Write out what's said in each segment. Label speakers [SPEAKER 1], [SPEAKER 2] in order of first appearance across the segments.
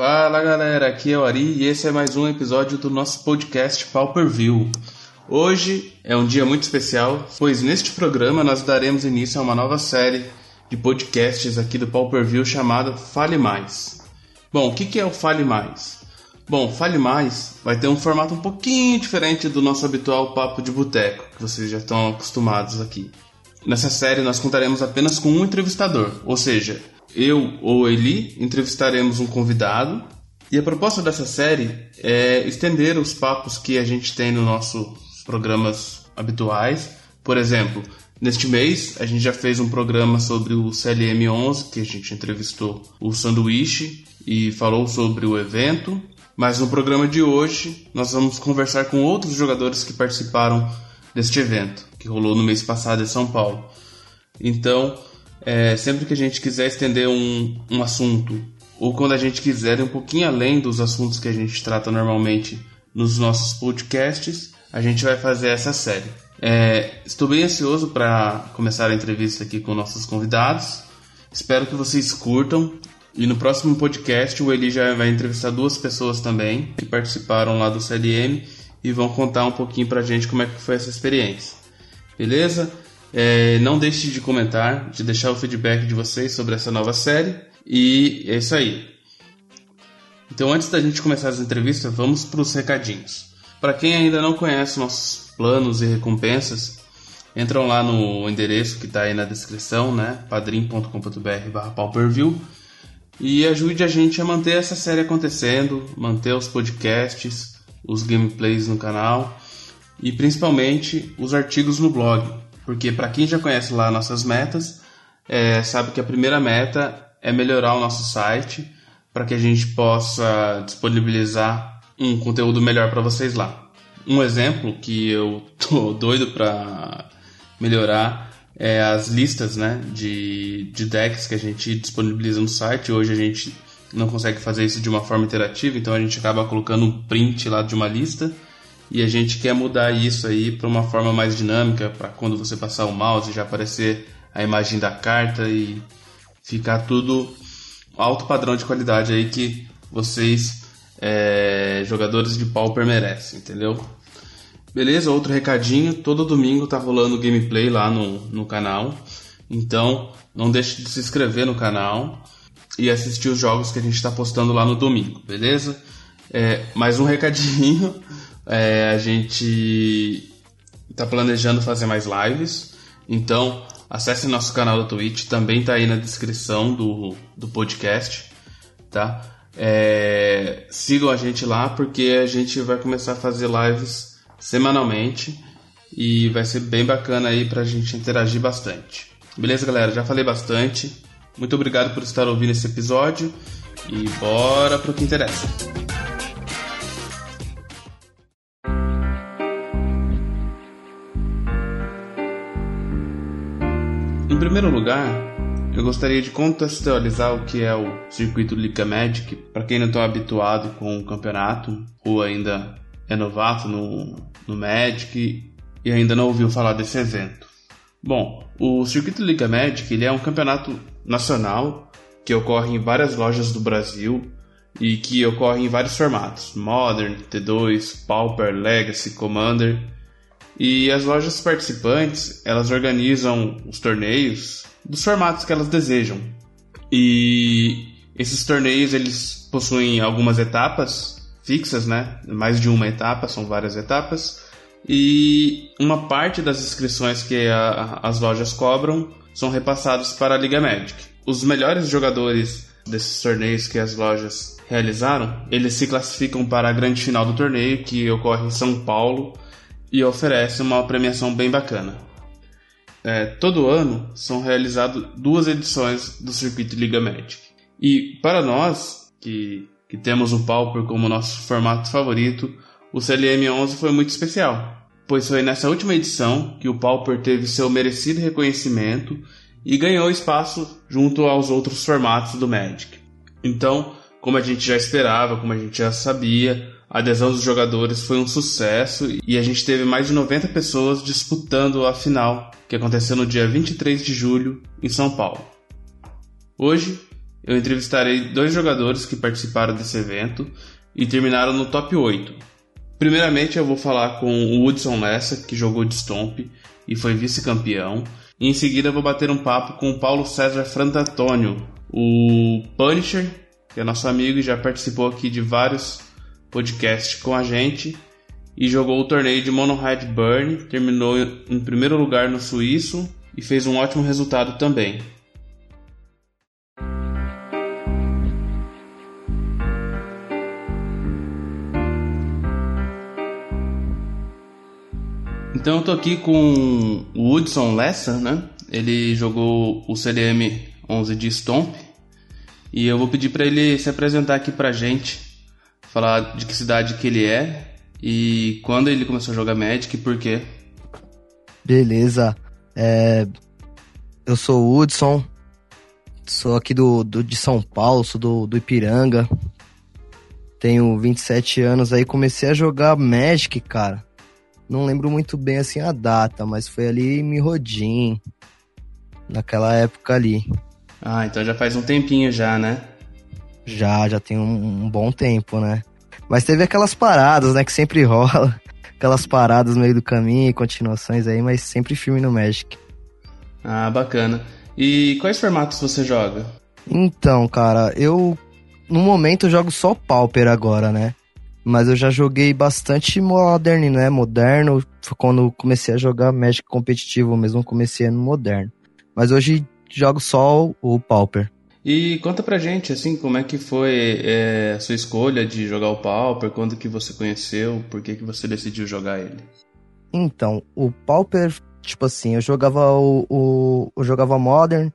[SPEAKER 1] Fala galera, aqui é o Ari e esse é mais um episódio do nosso podcast Pauper View. Hoje é um dia muito especial, pois neste programa nós daremos início a uma nova série de podcasts aqui do Pauper View chamada Fale Mais. Bom, o que é o Fale Mais? Bom, Fale Mais vai ter um formato um pouquinho diferente do nosso habitual papo de boteco, que vocês já estão acostumados aqui. Nessa série nós contaremos apenas com um entrevistador, ou seja, eu ou Eli entrevistaremos um convidado. E a proposta dessa série é estender os papos que a gente tem nos nossos programas habituais. Por exemplo, neste mês a gente já fez um programa sobre o CLM11, que a gente entrevistou o Sanduíche e falou sobre o evento. Mas no programa de hoje nós vamos conversar com outros jogadores que participaram deste evento, que rolou no mês passado em São Paulo. Então, é, sempre que a gente quiser estender um, um assunto, ou quando a gente quiser ir um pouquinho além dos assuntos que a gente trata normalmente nos nossos podcasts, a gente vai fazer essa série. É, estou bem ansioso para começar a entrevista aqui com nossos convidados. Espero que vocês curtam. E no próximo podcast o Eli já vai entrevistar duas pessoas também que participaram lá do CLM e vão contar um pouquinho pra gente como é que foi essa experiência. Beleza? É, não deixe de comentar, de deixar o feedback de vocês sobre essa nova série. E é isso aí. Então, antes da gente começar as entrevistas, vamos para os recadinhos. Para quem ainda não conhece nossos planos e recompensas, entram lá no endereço que está aí na descrição, né? padrim.com.br/pauperview e ajude a gente a manter essa série acontecendo, manter os podcasts, os gameplays no canal e principalmente os artigos no blog porque para quem já conhece lá nossas metas, é, sabe que a primeira meta é melhorar o nosso site para que a gente possa disponibilizar um conteúdo melhor para vocês lá. Um exemplo que eu tô doido para melhorar é as listas né, de, de decks que a gente disponibiliza no site. Hoje a gente não consegue fazer isso de uma forma interativa, então a gente acaba colocando um print lá de uma lista e a gente quer mudar isso aí para uma forma mais dinâmica, para quando você passar o mouse já aparecer a imagem da carta e ficar tudo alto padrão de qualidade aí que vocês é, jogadores de Pauper merecem, entendeu? Beleza, outro recadinho, todo domingo tá rolando gameplay lá no, no canal, então não deixe de se inscrever no canal e assistir os jogos que a gente está postando lá no domingo, beleza? É, mais um recadinho é, a gente está planejando fazer mais lives, então acesse nosso canal do Twitch, também está aí na descrição do, do podcast, tá? É, sigam a gente lá porque a gente vai começar a fazer lives semanalmente e vai ser bem bacana aí para a gente interagir bastante. Beleza, galera? Já falei bastante. Muito obrigado por estar ouvindo esse episódio e bora pro que interessa. Primeiro lugar, eu gostaria de contextualizar o que é o circuito Liga Magic. Para quem não está habituado com o campeonato ou ainda é novato no, no Magic e ainda não ouviu falar desse evento. Bom, o circuito Liga Magic ele é um campeonato nacional que ocorre em várias lojas do Brasil e que ocorre em vários formatos: Modern, T2, Pauper, Legacy, Commander e as lojas participantes, elas organizam os torneios dos formatos que elas desejam. E esses torneios, eles possuem algumas etapas fixas, né? Mais de uma etapa, são várias etapas. E uma parte das inscrições que a, as lojas cobram são repassados para a Liga Magic. Os melhores jogadores desses torneios que as lojas realizaram, eles se classificam para a grande final do torneio, que ocorre em São Paulo, e oferece uma premiação bem bacana. É, todo ano são realizadas duas edições do circuito Liga Magic. E para nós, que, que temos o Pauper como nosso formato favorito, o CLM11 foi muito especial, pois foi nessa última edição que o Pauper teve seu merecido reconhecimento e ganhou espaço junto aos outros formatos do Magic. Então, como a gente já esperava, como a gente já sabia, a adesão dos jogadores foi um sucesso e a gente teve mais de 90 pessoas disputando a final, que aconteceu no dia 23 de julho em São Paulo. Hoje, eu entrevistarei dois jogadores que participaram desse evento e terminaram no top 8. Primeiramente, eu vou falar com o Hudson Lessa, que jogou de Stomp e foi vice-campeão. E em seguida, vou bater um papo com o Paulo César Frantantônio, o Punisher, que é nosso amigo e já participou aqui de vários podcasts com a gente. E jogou o torneio de Monohide Burn, terminou em primeiro lugar no suíço e fez um ótimo resultado também. Então eu tô aqui com o Hudson Lessa, né? Ele jogou o CDM 11 de Stomp. E eu vou pedir para ele se apresentar aqui pra gente, falar de que cidade que ele é e quando ele começou a jogar Magic e por quê.
[SPEAKER 2] Beleza. É... Eu sou o Hudson, sou aqui do, do, de São Paulo, sou do, do Ipiranga. Tenho 27 anos aí, comecei a jogar Magic, cara não lembro muito bem assim a data, mas foi ali em Mirrodin, naquela época ali.
[SPEAKER 1] Ah, então já faz um tempinho já, né?
[SPEAKER 2] Já, já tem um, um bom tempo, né? Mas teve aquelas paradas, né, que sempre rola. Aquelas paradas no meio do caminho, continuações aí, mas sempre filme no Magic.
[SPEAKER 1] Ah, bacana. E quais formatos você joga?
[SPEAKER 2] Então, cara, eu no momento eu jogo só Pauper agora, né? Mas eu já joguei bastante Modern, né? Moderno. Quando comecei a jogar Magic competitivo mesmo, comecei no Moderno. Mas hoje jogo só o Pauper.
[SPEAKER 1] E conta pra gente, assim, como é que foi é, a sua escolha de jogar o Pauper, quando que você conheceu, por que que você decidiu jogar ele?
[SPEAKER 2] Então, o Pauper, tipo assim, eu jogava o, o eu jogava Modern,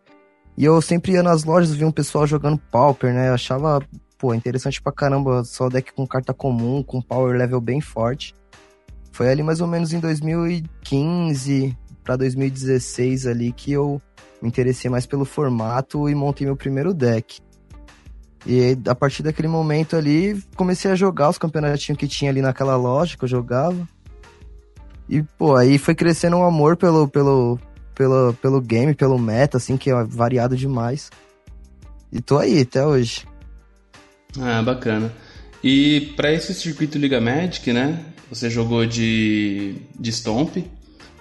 [SPEAKER 2] e eu sempre ia nas lojas via um pessoal jogando Pauper, né? Eu achava pô, interessante pra caramba, só deck com carta comum, com power level bem forte. Foi ali mais ou menos em 2015 para 2016 ali que eu me interessei mais pelo formato e montei meu primeiro deck. E a partir daquele momento ali, comecei a jogar os campeonatinhos que tinha ali naquela loja que eu jogava. E, pô, aí foi crescendo um amor pelo, pelo, pelo, pelo game, pelo meta, assim, que é variado demais. E tô aí até hoje.
[SPEAKER 1] Ah, bacana. E para esse circuito Liga Magic, né? Você jogou de, de Stomp.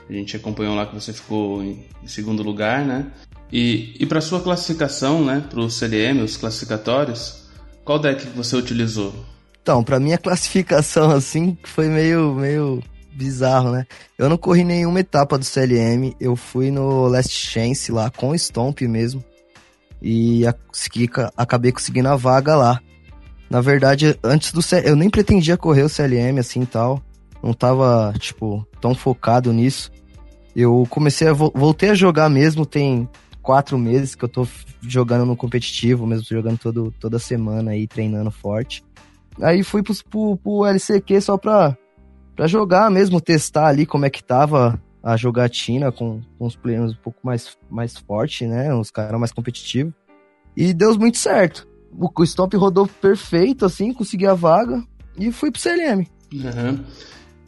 [SPEAKER 1] A gente acompanhou lá que você ficou em segundo lugar, né? E, e para sua classificação, né? Para o CDM, os classificatórios, qual deck que você utilizou?
[SPEAKER 2] Então, para minha classificação assim foi meio meio bizarro, né? Eu não corri nenhuma etapa do CLM, eu fui no Last Chance lá com Stomp mesmo e acabei conseguindo a vaga lá. Na verdade, antes do CLM, eu nem pretendia correr o CLM assim tal. Não tava, tipo, tão focado nisso. Eu comecei a. Voltei a jogar mesmo, tem quatro meses que eu tô jogando no competitivo, mesmo jogando todo, toda semana aí, treinando forte. Aí fui pro, pro, pro LCQ só pra, pra jogar mesmo, testar ali como é que tava a jogatina com, com os players um pouco mais, mais forte, né? Uns caras mais competitivos. E deu muito certo o stop rodou perfeito, assim, consegui a vaga e fui pro CLM.
[SPEAKER 1] Uhum.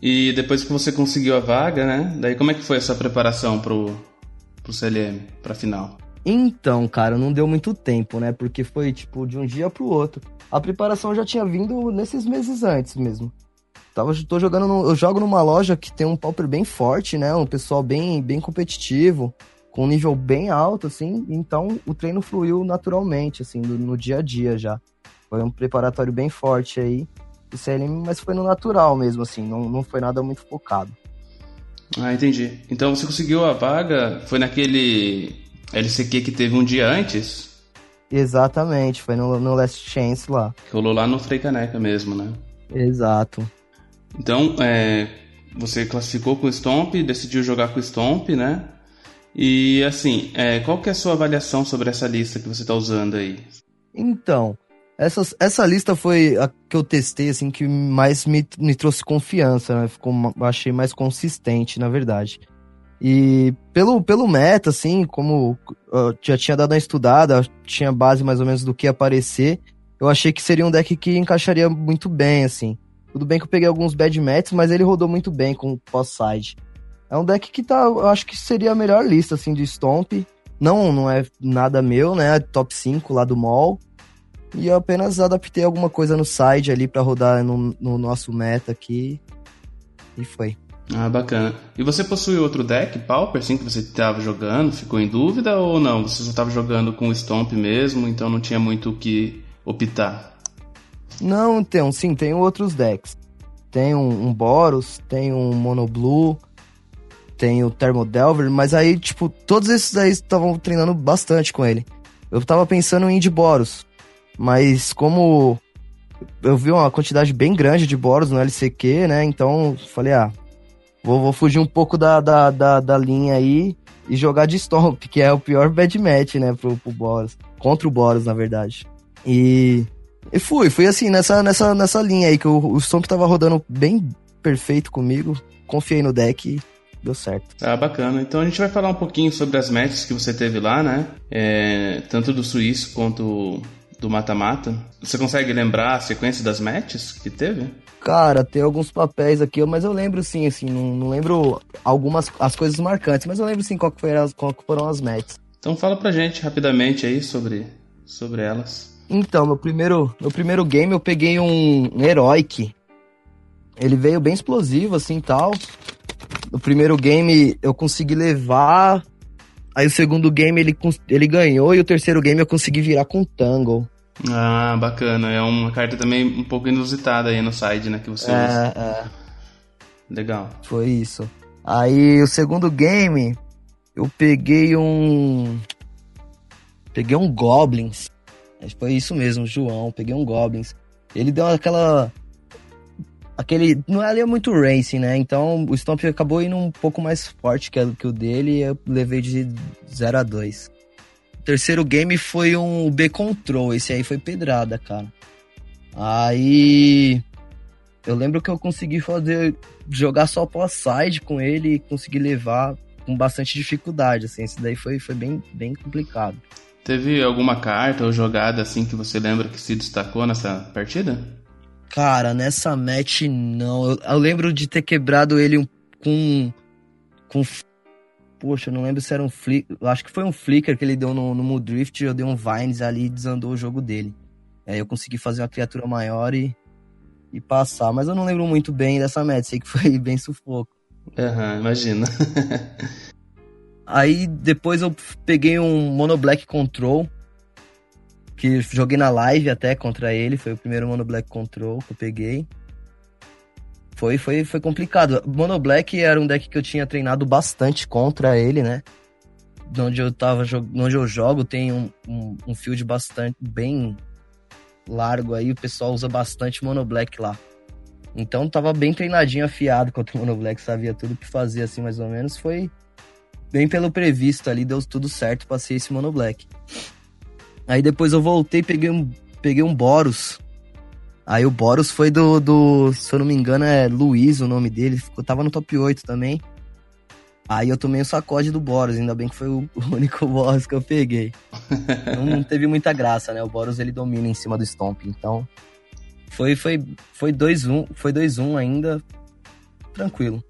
[SPEAKER 1] E depois que você conseguiu a vaga, né? Daí como é que foi a sua preparação pro, pro CLM, pra final?
[SPEAKER 2] Então, cara, não deu muito tempo, né? Porque foi, tipo, de um dia pro outro. A preparação já tinha vindo nesses meses antes mesmo. Tava, tô jogando no, eu jogo numa loja que tem um pauper bem forte, né? Um pessoal bem, bem competitivo com um nível bem alto, assim, então o treino fluiu naturalmente, assim, no, no dia a dia já. Foi um preparatório bem forte aí, do CLM, mas foi no natural mesmo, assim, não, não foi nada muito focado.
[SPEAKER 1] Ah, entendi. Então você conseguiu a vaga, foi naquele LCQ que teve um dia antes?
[SPEAKER 2] Exatamente, foi no, no Last Chance lá.
[SPEAKER 1] Que rolou lá no Frei Caneca mesmo, né?
[SPEAKER 2] Exato.
[SPEAKER 1] Então, é, você classificou com o Stomp, decidiu jogar com o Stomp, né? E assim, é, qual que é a sua avaliação sobre essa lista que você está usando aí?
[SPEAKER 2] Então, essa, essa lista foi a que eu testei, assim, que mais me, me trouxe confiança, né? Ficou, achei mais consistente, na verdade. E pelo, pelo meta, assim, como eu já tinha dado uma estudada, tinha base mais ou menos do que aparecer, eu achei que seria um deck que encaixaria muito bem, assim. Tudo bem que eu peguei alguns bad mats, mas ele rodou muito bem com o pós-side. É um deck que tá, eu acho que seria a melhor lista, assim, de Stomp. Não, não é nada meu, né? Top 5 lá do mall. E eu apenas adaptei alguma coisa no side ali para rodar no, no nosso meta aqui. E foi.
[SPEAKER 1] Ah, bacana. E você possui outro deck, Pauper, assim, que você estava jogando? Ficou em dúvida ou não? Você só estava jogando com o Stomp mesmo, então não tinha muito o que optar?
[SPEAKER 2] Não, então, sim, tem outros decks. Tem um, um Boros, tem um Mono Blue, tem o Thermodelver, mas aí, tipo, todos esses aí estavam treinando bastante com ele. Eu tava pensando em ir de Boros, mas como eu vi uma quantidade bem grande de Boros no LCQ, né, então falei, ah, Vou, vou fugir um pouco da, da, da, da, linha aí e jogar de Stomp, que é o pior bad match, né, pro, pro Boros. Contra o Boros, na verdade. E, e fui, fui assim, nessa, nessa, nessa linha aí, que o, o Stomp tava rodando bem perfeito comigo. Confiei no deck e deu certo.
[SPEAKER 1] Ah, bacana. Então a gente vai falar um pouquinho sobre as matches que você teve lá, né? É, tanto do Suíço quanto do mata-mata. Você consegue lembrar a sequência das matches que teve?
[SPEAKER 2] Cara, tem alguns papéis aqui, mas eu lembro sim, assim, não, não lembro algumas as coisas marcantes, mas eu lembro sim qual, que as, qual que foram as matches.
[SPEAKER 1] Então fala pra gente rapidamente aí sobre, sobre elas.
[SPEAKER 2] Então, meu primeiro, meu primeiro game eu peguei um, um Heroic. Ele veio bem explosivo, assim, tal. No primeiro game eu consegui levar. Aí o segundo game ele, ele ganhou e o terceiro game eu consegui virar com Tangle.
[SPEAKER 1] Ah, bacana. É uma carta também um pouco inusitada aí no side, né? Que você é, usa. É. Legal.
[SPEAKER 2] Foi isso. Aí o segundo game, eu peguei um. Peguei um Goblins. Foi isso mesmo, João. Peguei um Goblins. Ele deu aquela. Aquele. Não é, é muito racing, né? Então o Stomp acabou indo um pouco mais forte que, que o dele e eu levei de 0 a 2 terceiro game foi um B-Control. Esse aí foi pedrada, cara. Aí. Eu lembro que eu consegui fazer. jogar só pós-side com ele e consegui levar com bastante dificuldade, assim. Esse daí foi, foi bem, bem complicado.
[SPEAKER 1] Teve alguma carta ou jogada assim que você lembra que se destacou nessa partida?
[SPEAKER 2] Cara, nessa match não. Eu, eu lembro de ter quebrado ele um, com. com Poxa, eu não lembro se era um flicker. Acho que foi um flicker que ele deu no, no Mudrift. Eu dei um Vines ali e desandou o jogo dele. Aí eu consegui fazer uma criatura maior e, e passar. Mas eu não lembro muito bem dessa meta. Sei que foi bem sufoco.
[SPEAKER 1] Aham, uhum, imagina.
[SPEAKER 2] Aí depois eu peguei um Mono Black Control. Que joguei na live até contra ele. Foi o primeiro Mono Black Control que eu peguei foi, foi, foi complicado. Mono Black era um deck que eu tinha treinado bastante contra ele, né? Onde eu tava onde eu jogo tem um, um, um field bastante bem largo aí, o pessoal usa bastante Mono Black lá. Então tava bem treinadinho, afiado contra o Mono Black, sabia tudo o que fazer assim mais ou menos. Foi bem pelo previsto ali, deu tudo certo, passei esse Mono Black. Aí depois eu voltei, peguei um, peguei um Boros, Aí o Boros foi do, do, se eu não me engano, é Luiz o nome dele, ficou, tava no top 8 também. Aí eu tomei o sacode do Boros, ainda bem que foi o, único Boros que eu peguei. não, não, teve muita graça, né? O Boros ele domina em cima do Stomp, então foi foi foi 2-1, foi 2-1 ainda tranquilo.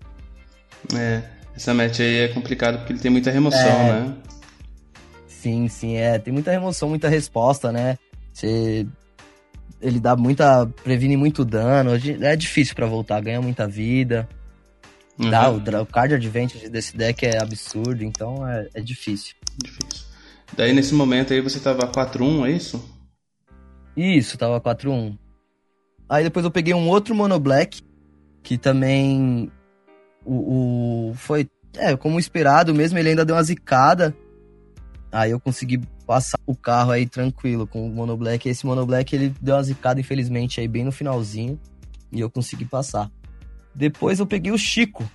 [SPEAKER 1] É, essa match aí é complicado porque ele tem muita remoção, é, né?
[SPEAKER 2] Sim, sim, é, tem muita remoção, muita resposta, né? Você ele dá muita. previne muito dano. É difícil para voltar, ganha muita vida. Uhum. Dá, o, o card advantage desse deck é absurdo, então é, é difícil.
[SPEAKER 1] Difícil. Daí nesse momento aí você tava 4-1, é isso?
[SPEAKER 2] Isso, tava 4-1. Aí depois eu peguei um outro Mono Black, que também. O, o, foi. É, como esperado mesmo, ele ainda deu uma zicada. Aí eu consegui passar o carro aí tranquilo com o Mono Black. Esse Mono Black ele deu uma zicada, infelizmente, aí bem no finalzinho. E eu consegui passar. Depois eu peguei o Chico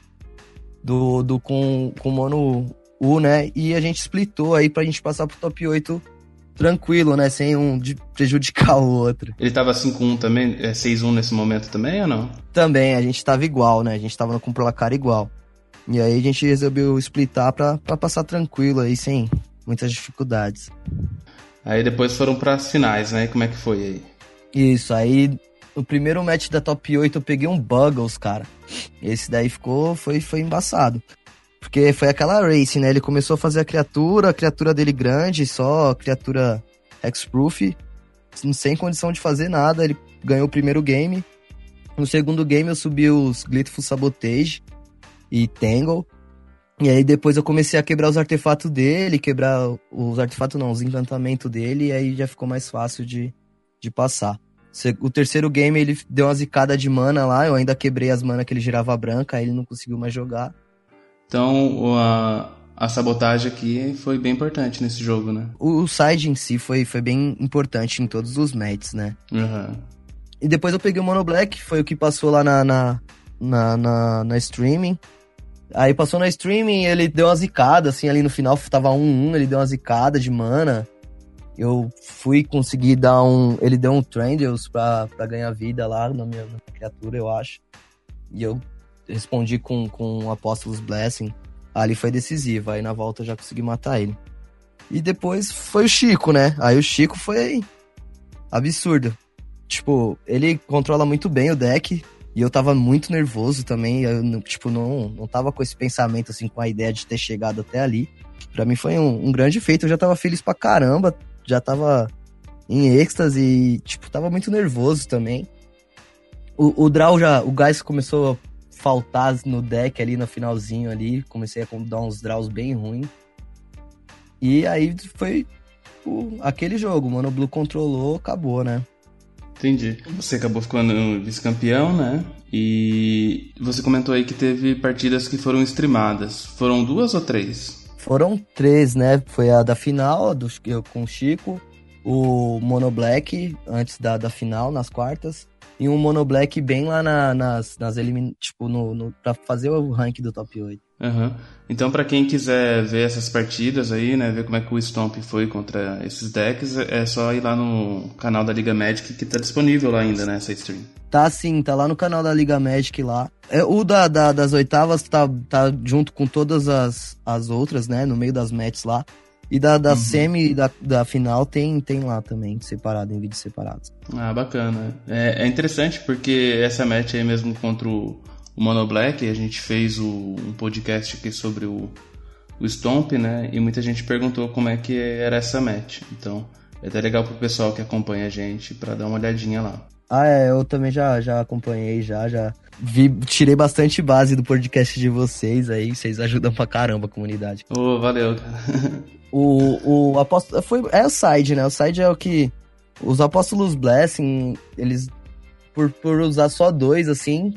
[SPEAKER 2] do, do com, com o Mono U, né? E a gente splitou aí pra gente passar pro top 8 tranquilo, né? Sem um prejudicar o outro.
[SPEAKER 1] Ele tava 5-1 também, é 6-1 nesse momento também ou não?
[SPEAKER 2] Também, a gente tava igual, né? A gente tava com o placar igual. E aí a gente resolveu splitar pra, pra passar tranquilo aí, sem, muitas dificuldades.
[SPEAKER 1] Aí depois foram para as finais, né? Como é que foi aí?
[SPEAKER 2] Isso, aí o primeiro match da top 8 eu peguei um Buggles, cara. Esse daí ficou, foi, foi embaçado. Porque foi aquela race, né? Ele começou a fazer a criatura, a criatura dele grande, só criatura hexproof, sem condição de fazer nada. Ele ganhou o primeiro game. No segundo game eu subi os Glyphos Sabotage e Tangle. E aí depois eu comecei a quebrar os artefatos dele, quebrar os artefatos não, os encantamentos dele, e aí já ficou mais fácil de, de passar. O terceiro game ele deu uma zicada de mana lá, eu ainda quebrei as mana que ele girava branca, aí ele não conseguiu mais jogar.
[SPEAKER 1] Então a, a sabotagem aqui foi bem importante nesse jogo, né?
[SPEAKER 2] O, o side em si foi, foi bem importante em todos os matches, né?
[SPEAKER 1] Uhum.
[SPEAKER 2] E depois eu peguei o Mono Black, foi o que passou lá na, na, na, na, na streaming. Aí passou na streaming, ele deu uma zicada, assim, ali no final tava 1-1, ele deu uma zicada de mana. Eu fui conseguir dar um. Ele deu um Trendels pra, pra ganhar vida lá na minha, na criatura, eu acho. E eu respondi com, com Apóstolos Blessing. Ali foi decisivo, aí na volta eu já consegui matar ele. E depois foi o Chico, né? Aí o Chico foi absurdo. Tipo, ele controla muito bem o deck. E eu tava muito nervoso também. Eu, tipo, não, não tava com esse pensamento, assim, com a ideia de ter chegado até ali. Pra mim foi um, um grande feito. Eu já tava feliz pra caramba. Já tava em êxtase e, tipo, tava muito nervoso também. O, o draw já. O gás começou a faltar no deck ali no finalzinho ali. Comecei a dar uns draws bem ruins. E aí foi aquele jogo. Mano, o Blue controlou, acabou, né?
[SPEAKER 1] Entendi. Você acabou ficando vice-campeão, né? E você comentou aí que teve partidas que foram streamadas. Foram duas ou três?
[SPEAKER 2] Foram três, né? Foi a da final, do, eu com o Chico, o Mono Black, antes da, da final, nas quartas, e um Mono Black bem lá na, nas, nas elimin... tipo, no, no, pra fazer o rank do top 8.
[SPEAKER 1] Uhum. Então, para quem quiser ver essas partidas aí, né, ver como é que o Stomp foi contra esses decks, é só ir lá no canal da Liga Magic que tá disponível lá ainda, né, essa stream.
[SPEAKER 2] Tá sim, tá lá no canal da Liga Magic lá. É, o da, da, das oitavas tá, tá junto com todas as, as outras, né, no meio das matches lá. E da, da uhum. semi da, da final tem, tem lá também, separado, em vídeos separados.
[SPEAKER 1] Ah, bacana. É, é interessante porque essa match aí mesmo contra o o Mono Black, a gente fez o, um podcast aqui sobre o, o Stomp, né? E muita gente perguntou como é que era essa match. Então, é até legal pro pessoal que acompanha a gente para dar uma olhadinha lá.
[SPEAKER 2] Ah, é, eu também já, já acompanhei, já, já vi, tirei bastante base do podcast de vocês aí, vocês ajudam pra caramba a comunidade.
[SPEAKER 1] Ô, oh, valeu,
[SPEAKER 2] o, o apóstolo, foi, é o side, né? O side é o que, os apóstolos Blessing, eles, por, por usar só dois, assim,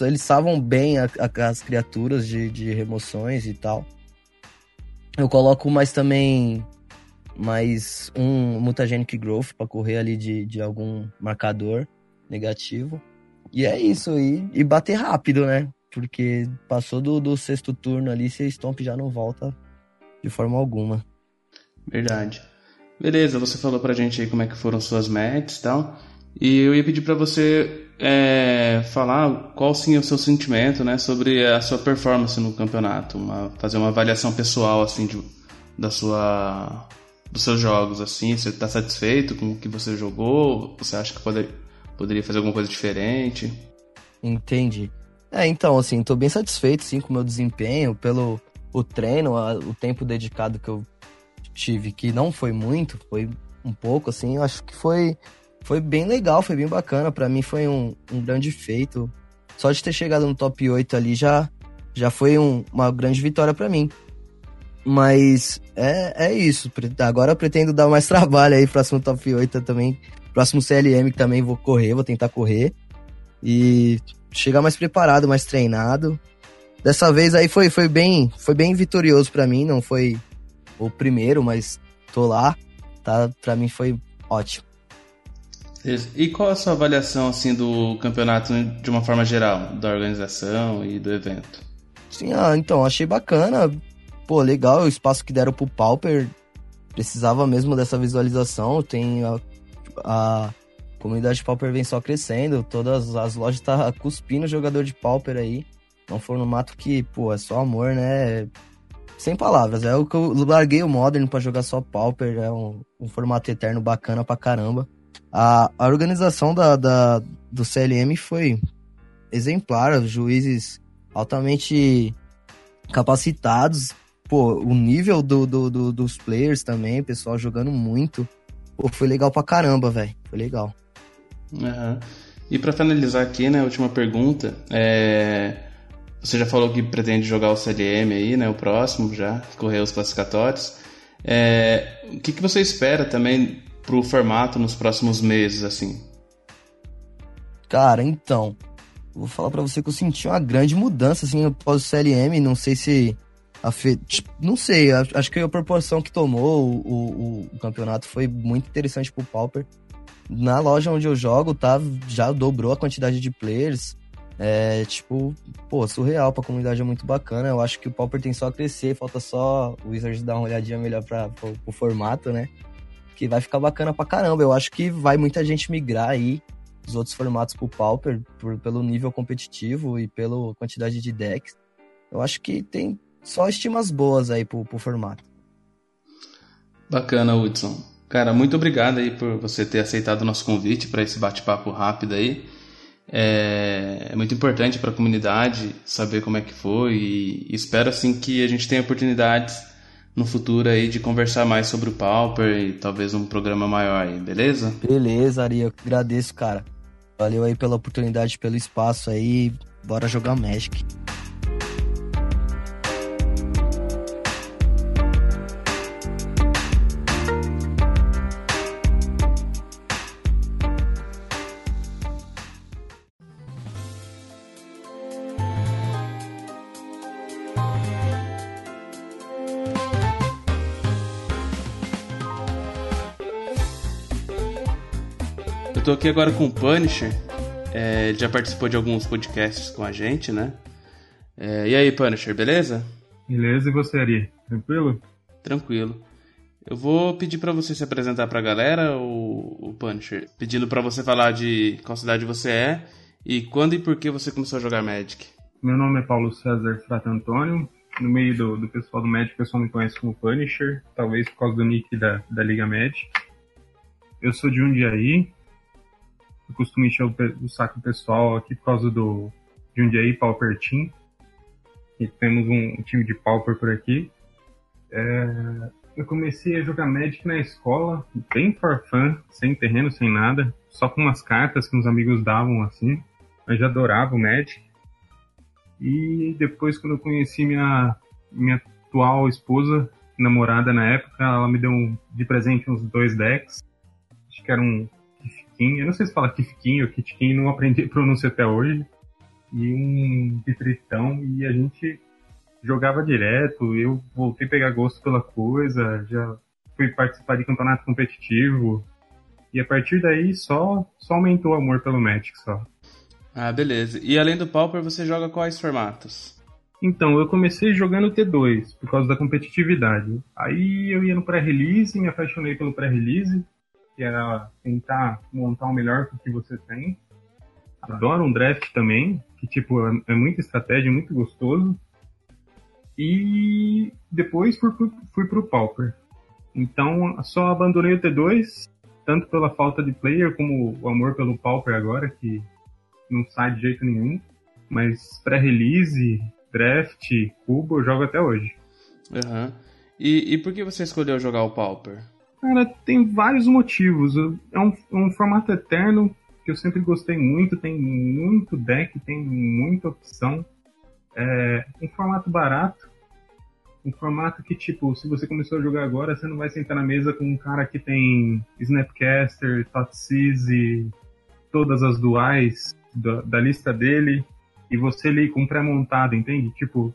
[SPEAKER 2] eles salvam bem a, a, as criaturas de, de remoções e tal. Eu coloco mais também mais um mutagenic growth para correr ali de, de algum marcador negativo. E é isso, e, e bater rápido, né? Porque passou do, do sexto turno ali, se Stomp já não volta de forma alguma.
[SPEAKER 1] Verdade. Beleza, você falou pra gente aí como é que foram suas matches e tal. E eu ia pedir para você é, falar qual sim é o seu sentimento, né, sobre a sua performance no campeonato, uma, fazer uma avaliação pessoal assim de, da sua dos seus jogos assim, você está satisfeito com o que você jogou? Você acha que pode, poderia fazer alguma coisa diferente?
[SPEAKER 2] Entendi. É, então assim, tô bem satisfeito sim com o meu desempenho, pelo o treino, a, o tempo dedicado que eu tive, que não foi muito, foi um pouco assim, eu acho que foi foi bem legal, foi bem bacana. para mim foi um, um grande feito. Só de ter chegado no top 8 ali já, já foi um, uma grande vitória para mim. Mas é, é isso. Agora eu pretendo dar mais trabalho aí, próximo top 8 também. Próximo CLM que também vou correr, vou tentar correr. E chegar mais preparado, mais treinado. Dessa vez aí foi, foi bem foi bem vitorioso para mim, não foi o primeiro, mas tô lá. Tá, para mim foi ótimo.
[SPEAKER 1] E qual a sua avaliação assim do campeonato de uma forma geral, da organização e do evento?
[SPEAKER 2] Sim, ah, então achei bacana. Pô, legal o espaço que deram pro Pauper. Precisava mesmo dessa visualização. Tem a, a comunidade Pauper vem só crescendo. Todas as lojas tá cuspindo jogador de Pauper aí. Não for no mato que, pô, é só amor, né? Sem palavras. É o que eu larguei o Modern para jogar só Pauper. É um, um formato eterno bacana pra caramba. A, a organização da, da, do CLM foi exemplar, os juízes altamente capacitados. Pô, o nível do, do, do, dos players também, pessoal jogando muito. Pô, foi legal pra caramba, velho. Foi legal.
[SPEAKER 1] Uhum. E para finalizar aqui, né, a última pergunta, é... você já falou que pretende jogar o CLM aí, né, o próximo já, correr os classificatórios. É... O que, que você espera também pro formato nos próximos meses, assim?
[SPEAKER 2] Cara, então, vou falar para você que eu senti uma grande mudança, assim, após o CLM, não sei se... Fe... Tipo, não sei, acho que a proporção que tomou o, o, o campeonato foi muito interessante pro Pauper na loja onde eu jogo, tá, já dobrou a quantidade de players. É, tipo, pô, surreal pra comunidade é muito bacana. Eu acho que o Pauper tem só a crescer, falta só o Wizards dar uma olhadinha melhor pra, pro, pro formato, né? Que vai ficar bacana pra caramba. Eu acho que vai muita gente migrar aí dos outros formatos pro Pauper, por, pelo nível competitivo e pela quantidade de decks. Eu acho que tem só estimas boas aí pro, pro formato.
[SPEAKER 1] Bacana, Hudson. Cara, muito obrigado aí por você ter aceitado o nosso convite para esse bate-papo rápido aí. É, é muito importante para a comunidade saber como é que foi e espero assim que a gente tenha oportunidades no futuro aí de conversar mais sobre o Pauper e talvez um programa maior aí, beleza?
[SPEAKER 2] Beleza, Ari, eu agradeço, cara. Valeu aí pela oportunidade, pelo espaço aí. Bora jogar Magic.
[SPEAKER 1] Tô aqui agora com o Punisher. É, ele já participou de alguns podcasts com a gente, né? É, e aí, Punisher, beleza?
[SPEAKER 3] Beleza, e você, Ari? Tranquilo?
[SPEAKER 1] Tranquilo. Eu vou pedir para você se apresentar pra galera, o, o Punisher, pedindo para você falar de qual cidade você é e quando e por que você começou a jogar Magic.
[SPEAKER 3] Meu nome é Paulo César Frata Antônio. No meio do, do pessoal do Magic, o pessoal me conhece como Punisher, talvez por causa do nick da, da Liga Magic. Eu sou de Jundiaí, eu costumo encher o, o saco pessoal aqui por causa do Jundiaí Pauper Team. E temos um, um time de Pauper por aqui. É, eu comecei a jogar Magic na escola, bem for fun, sem terreno, sem nada, só com umas cartas que uns amigos davam assim. Eu já adorava o Magic. E depois, quando eu conheci minha, minha atual esposa, namorada na época, ela me deu de presente uns dois decks. Acho que era um Eu não sei se fala Kifkin ou Kitkin, não aprendi a pronúncia até hoje, e um Pitritão, e a gente jogava direto, eu voltei a pegar gosto pela coisa, já fui participar de campeonato competitivo, e a partir daí só, só aumentou o amor pelo Magic só.
[SPEAKER 1] Ah, beleza. E além do Pauper, você joga quais formatos?
[SPEAKER 3] Então, eu comecei jogando T2, por causa da competitividade. Aí eu ia no pré-release, me apaixonei pelo pré-release, que era tentar montar o melhor com o que você tem. Adoro um draft também, que tipo é, é muita estratégia, muito gostoso. E depois fui, fui, fui pro Pauper. Então só abandonei o T2, tanto pela falta de player como o amor pelo Pauper agora, que não sai de jeito nenhum. Mas pré-release, draft, cubo eu jogo até hoje.
[SPEAKER 1] Uhum. E, e por que você escolheu jogar o Pauper?
[SPEAKER 3] Cara, tem vários motivos. É um, um formato eterno que eu sempre gostei muito, tem muito deck, tem muita opção. É um formato barato, um formato que, tipo, se você começou a jogar agora, você não vai sentar na mesa com um cara que tem Snapcaster, Totsize, todas as duais da, da lista dele, e você ali com pré-montado, entende? Tipo,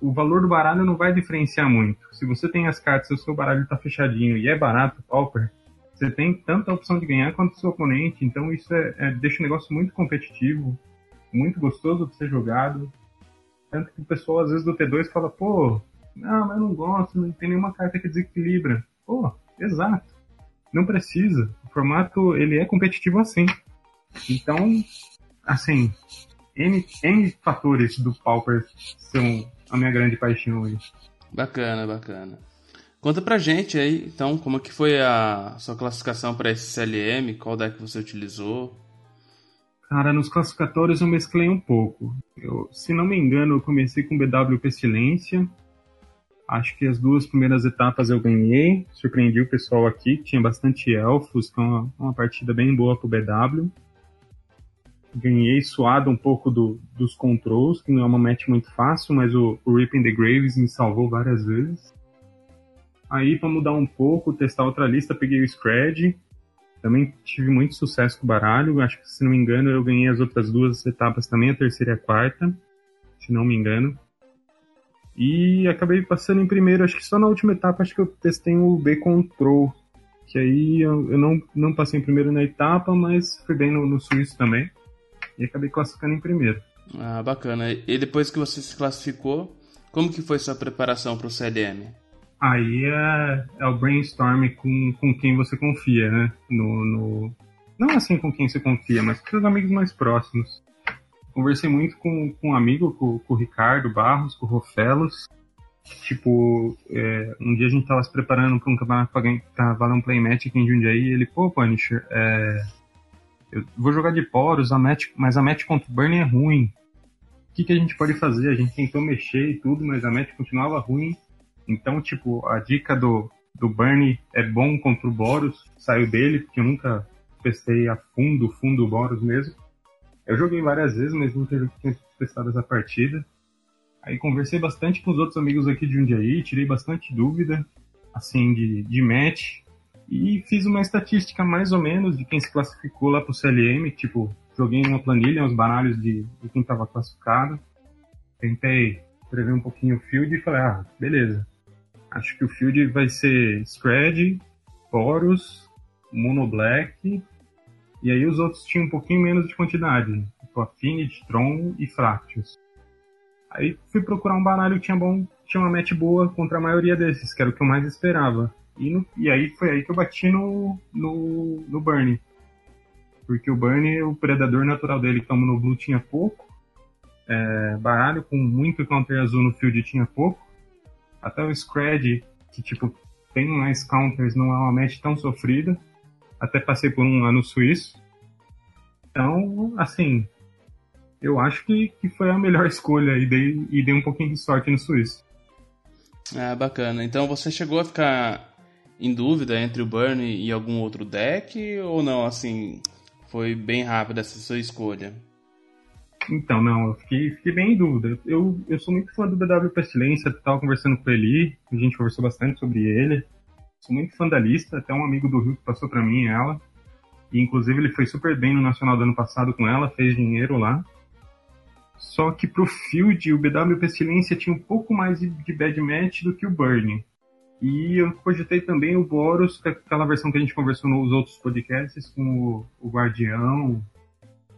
[SPEAKER 3] o valor do baralho não vai diferenciar muito. Se você tem as cartas e o seu baralho está fechadinho e é barato, pauper, você tem tanta opção de ganhar quanto o seu oponente. Então isso é, é, deixa o negócio muito competitivo, muito gostoso de ser jogado. Tanto que o pessoal às vezes do T2 fala, pô, não, mas eu não gosto, não tem nenhuma carta que desequilibra. Pô, exato. Não precisa. O formato ele é competitivo assim. Então, assim, N, N fatores do Pauper são a minha grande paixão aí.
[SPEAKER 1] Bacana, bacana. Conta pra gente aí, então, como que foi a sua classificação para esse CLM, qual deck você utilizou?
[SPEAKER 3] Cara, nos classificatórios eu mesclei um pouco. Eu, se não me engano, eu comecei com BW Pestilência. Acho que as duas primeiras etapas eu ganhei. Surpreendi o pessoal aqui, tinha bastante elfos, que é uma, uma partida bem boa pro BW. Ganhei suado um pouco do, dos controls, que não é uma match muito fácil, mas o, o Ripping the Graves me salvou várias vezes. Aí, para mudar um pouco, testar outra lista, peguei o Scred, também tive muito sucesso com o baralho. Acho que, se não me engano, eu ganhei as outras duas etapas também, a terceira e a quarta. Se não me engano. E acabei passando em primeiro, acho que só na última etapa, acho que eu testei o B Control. Que aí eu, eu não, não passei em primeiro na etapa, mas fui bem no, no suíço também. E acabei classificando em primeiro.
[SPEAKER 1] Ah, bacana. E depois que você se classificou, como que foi sua preparação para o CLM?
[SPEAKER 3] Aí é, é o brainstorm com, com quem você confia, né? No, no, Não assim com quem você confia, mas com seus amigos mais próximos. Conversei muito com, com um amigo, com, com o Ricardo Barros, com o Rofelos. Tipo, é, um dia a gente tava se preparando para um campeonato pra, valer um playmatch aqui em Jundiaí e ele, pô, Punisher, é, eu vou jogar de poros, a match, mas a match contra o Burn é ruim. O que, que a gente pode fazer? A gente tentou mexer e tudo, mas a match continuava ruim então, tipo, a dica do, do Bernie é bom contra o Boros, saiu dele, porque eu nunca testei a fundo, fundo o Boros mesmo. Eu joguei várias vezes, mas nunca tinha testado essa partida. Aí conversei bastante com os outros amigos aqui de Jundiaí, tirei bastante dúvida, assim, de, de match. E fiz uma estatística mais ou menos de quem se classificou lá pro CLM, tipo, joguei uma planilha, uns baralhos de, de quem estava classificado. Tentei prever um pouquinho o field e falei, ah, beleza. Acho que o field vai ser Scred, Mono Black, e aí os outros tinham um pouquinho menos de quantidade, tipo Affinity, Tron e Fractus. Aí fui procurar um baralho que tinha, bom, tinha uma match boa contra a maioria desses, que era o que eu mais esperava. E, no, e aí foi aí que eu bati no, no, no. Porque o Burn, o predador natural dele, que o Mono Blue, tinha pouco. É, baralho com muito counter azul no field tinha pouco. Até o Scred, que tipo, tem mais counters, não é uma match tão sofrida. Até passei por um ano suíço. Então, assim, eu acho que, que foi a melhor escolha e dei, e dei um pouquinho de sorte no suíço.
[SPEAKER 1] Ah, bacana. Então você chegou a ficar em dúvida entre o Burn e algum outro deck ou não? Assim, foi bem rápida essa sua escolha?
[SPEAKER 3] Então, não, eu fiquei, fiquei bem em dúvida. Eu, eu sou muito fã do BW Pestilência, estava conversando com ele, a gente conversou bastante sobre ele. Sou muito fã da lista, até um amigo do Rio que passou para mim ela. E inclusive ele foi super bem no Nacional do ano passado com ela, fez dinheiro lá. Só que pro Field, o BW Pestilência tinha um pouco mais de, de bad match do que o Burn. E eu cogitei também o Boros, é aquela versão que a gente conversou nos outros podcasts, com o, o Guardião,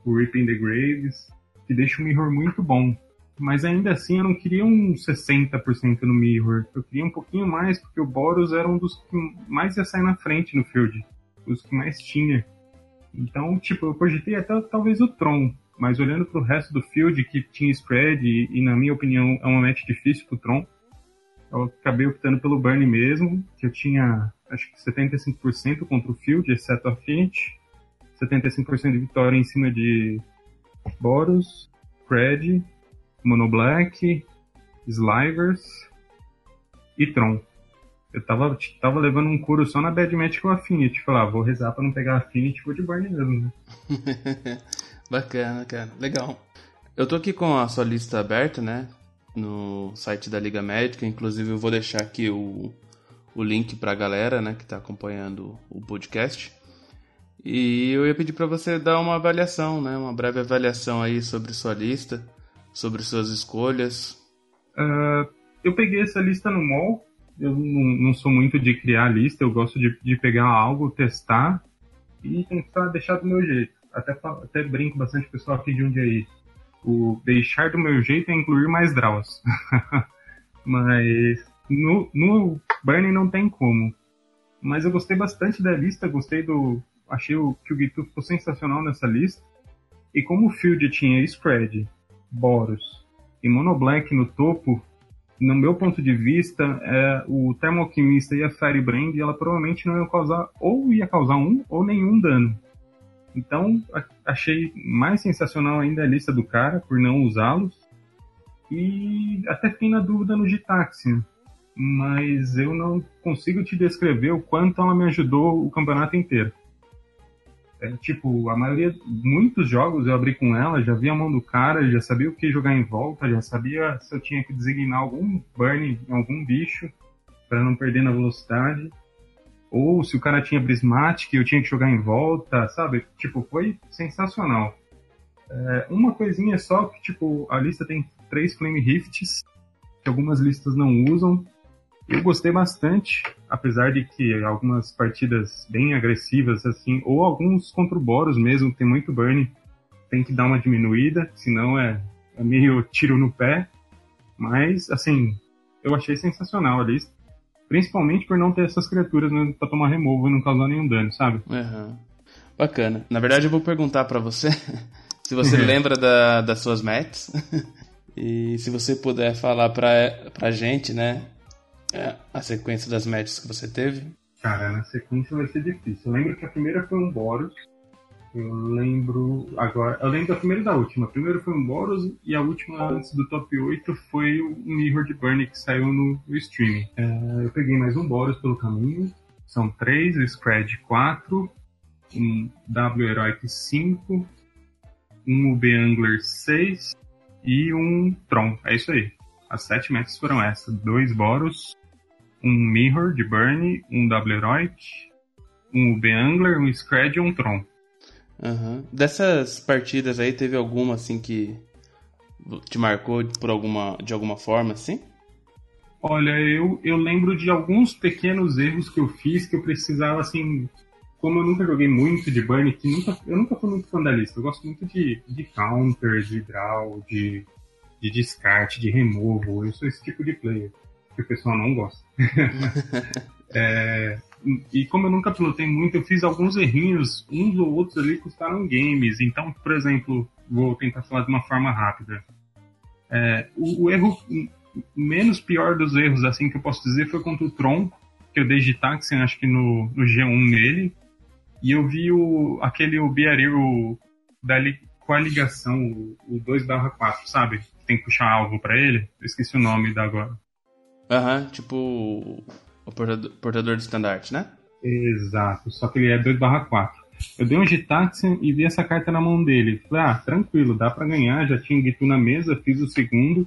[SPEAKER 3] o Ripping the Graves que deixa o mirror muito bom. Mas ainda assim eu não queria um 60% no mirror. Eu queria um pouquinho mais, porque o Boros era um dos que mais ia sair na frente no field. Os que mais tinha. Então, tipo, eu cogitei até talvez o Tron. Mas olhando pro resto do field, que tinha spread, e, e na minha opinião é uma match difícil pro Tron, eu acabei optando pelo Burn mesmo, que eu tinha acho que 75% contra o field, exceto a Affinity. 75% de vitória em cima de Boros, Fred, Mono Black, Slivers e Tron. Eu tava, tava levando um curo só na Bad Match com Affinity. Falar, ah, vou rezar pra não pegar Affinity, vou de Burn mesmo, né?
[SPEAKER 1] Bacana, cara. Legal. Eu tô aqui com a sua lista aberta, né? No site da Liga Médica. Inclusive, eu vou deixar aqui o, o link pra galera, né? Que tá acompanhando o podcast. E eu ia pedir para você dar uma avaliação, né? Uma breve avaliação aí sobre sua lista, sobre suas escolhas.
[SPEAKER 3] Uh, eu peguei essa lista no mall. Eu não, não, sou muito de criar lista, eu gosto de, de pegar algo, testar e tentar deixar do meu jeito. Até, até brinco bastante com o pessoal aqui de onde aí. O deixar do meu jeito é incluir mais draws. Mas no, no Burning não tem como. Mas eu gostei bastante da lista, gostei do, achei o, que o Gitu ficou sensacional nessa lista. E como o field tinha Spread, Boros e Mono Black no topo, no meu ponto de vista, é, o Termoalquimista e a Firebrand, ela provavelmente não ia causar, ou ia causar um ou nenhum dano. Então, achei mais sensacional ainda a lista do cara por não usá-los. E até fiquei na dúvida no Gitaxian. Mas eu não consigo te descrever o quanto ela me ajudou o campeonato inteiro. É, tipo, a maioria, muitos jogos eu abri com ela, já via a mão do cara, já sabia o que jogar em volta, já sabia se eu tinha que designar algum burn em algum bicho para não perder na velocidade. Ou se o cara tinha Prismatic, eu tinha que jogar em volta, sabe? Tipo, foi sensacional. É, uma coisinha só que, tipo, a lista tem três Flame Rifts, que algumas listas não usam. Eu gostei bastante, apesar de que algumas partidas bem agressivas, assim, ou alguns contra o Boros mesmo, tem muito burn, tem que dar uma diminuída, senão é, é meio tiro no pé. Mas, assim, eu achei sensacional a lista. Principalmente por não ter essas criaturas né, pra tomar removal e não causar nenhum dano, sabe?
[SPEAKER 1] Uhum. Bacana. Na verdade, eu vou perguntar para você se você lembra da, das suas mats. e se você puder falar pra, pra gente, né? É, a sequência das matches que você teve.
[SPEAKER 3] Cara, na sequência vai ser difícil. Eu lembro que a primeira foi um Boros, eu lembro. Agora. Eu lembro da primeira e da última. A primeira foi um Boros e a última antes do top 8 foi o Mirror de Burn que saiu no, no streaming. É, eu peguei mais um Boros pelo caminho. São três, o Scred 4, um W Heroic 5, um UB Angler 6 e um Tron. É isso aí. As sete metas foram essas: dois Boros, um Mirror de Burn, um W Heroic, um UB Angler, um Scred e um Tron.
[SPEAKER 1] Uhum. Dessas partidas aí, teve alguma assim que te marcou por alguma, de alguma forma, assim?
[SPEAKER 3] Olha, eu, eu lembro de alguns pequenos erros que eu fiz que eu precisava, assim, como eu nunca joguei muito de Burn, que nunca, eu nunca fui muito fã da lista. Eu gosto muito de, de counter, de draw, de, de descarte, de removal. Eu sou esse tipo de player que o pessoal não gosta. é, e como eu nunca pilotei muito, eu fiz alguns errinhos, uns ou outros ali custaram games. Então, por exemplo, vou tentar falar de uma forma rápida. É, o, o, erro menos pior dos erros, assim que eu posso dizer, foi contra o Tron, que eu dei de táxi, acho que no, no G1 nele. E eu vi o, aquele o Biaril da, com a ligação, o, o 2/4, sabe? Tem que puxar alvo para ele. Eu esqueci o nome da agora.
[SPEAKER 1] Aham, uhum, tipo o portador, portador de estandarte, né?
[SPEAKER 3] Exato, só que ele é 2 4. Eu dei um Gitaxian e vi essa carta na mão dele. Falei, ah, tranquilo, dá para ganhar. Já tinha Gitu na mesa, fiz o segundo,